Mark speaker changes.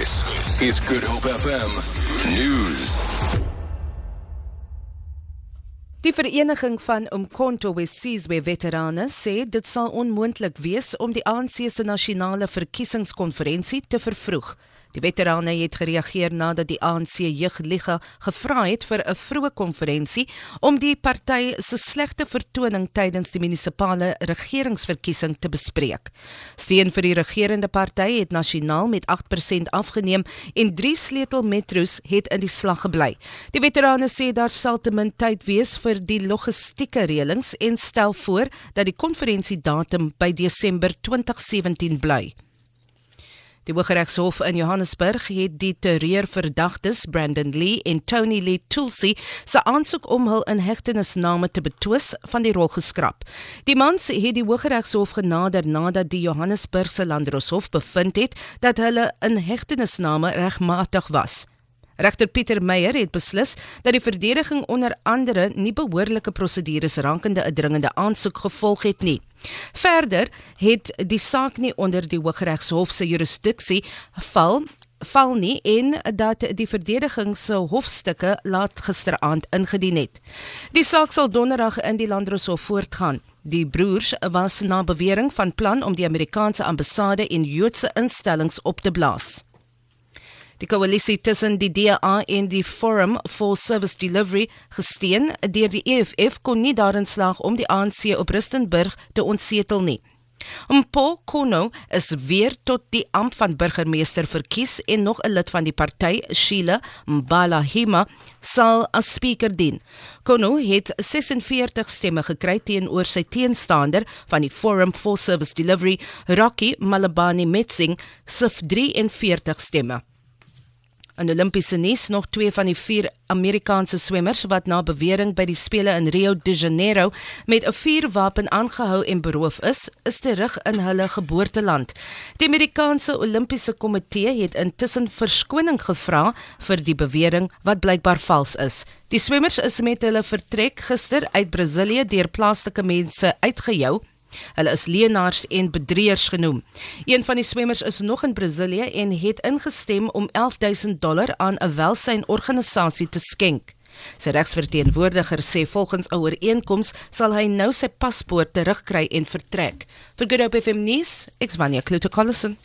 Speaker 1: This is Good Hope FM News.
Speaker 2: Die vereniging van Umkhonto weSizwe veterane sê dit sal onmoontlik wees om die ANC se nasionale verkiesingskonferensie te vervroeg. Die veterane het gereageer nadat die ANC jeugliga gevra het vir 'n vroeë konferensie om die party se slegte vertoning tydens die munisipale regeringsverkiesing te bespreek. Steun vir die regerende party het nasionaal met 8% afgeneem en drie sleutelmetros het in die slag gebly. Die veterane sê daar sal te min tyd wees vir die logistieke reëlings en stel voor dat die konferensiedatum by Desember 2017 bly. Die Hooggeregshof in Johannesburg het die terreurverdagtes Brandon Lee en Tony Lee Tulsi se aansoek om hul inhegtenisname te betwis van die rol geskraap. Die mans het die Hooggeregshof genader nadat die Johannesburgse Landdroshof bevind het dat hulle inhegtenisname regmatig was. Regter Pieter Meyer het beslis dat die verdediging onder andere nie behoorlike prosedures rankende 'n dringende aansoek gevolg het nie. Verder het die saak nie onder die Hooggeregshof se jurisdiksie val val nie en dat die verdediging se hofstukke laat gisteraand ingedien het. Die saak sal donderdag in die Landdroshof voortgaan. Die broers was na bewering van plan om die Amerikaanse ambassade en Joodse instellings op te blaas. Die koalisie tussen die DA en die Forum for Service Delivery gesteen deur die EFF kon nie daarin slaag om die ANC op Rustenburg te ontsetel nie. Mpo Kono is weer tot die amp van burgemeester verkies en nog 'n lid van die party, Sheila Mbalahima, sal as spreker dien. Kono het 46 stemme gekry teenoor sy teenstander van die Forum for Service Delivery, Rocky Malabani Metsing, se 43 stemme. In Olimpiese nuus nog twee van die vier Amerikaanse swemmers wat na bewering by die spele in Rio de Janeiro met 'n vuurwapen aangehou en beroof is, is terug in hulle geboorteland. Die Amerikaanse Olimpiese Komitee het intussen verskoning gevra vir die bewering wat blykbaar vals is. Die swemmers is met hulle vertrek gister uit Brasilië deur plaaslike mense uitgejou Hulle is leenaars en bedrieërs genoem. Een van die swemmers is nog in Brasilië en het ingestem om 11000 dollar aan 'n welsynorganisasie te skenk. Sy regsverteenwoordiger sê volgens 'n ooreenkoms sal hy nou sy paspoort terugkry en vertrek. Vir Good Hope FM nuus, ek's Vanya Kluter-Collison.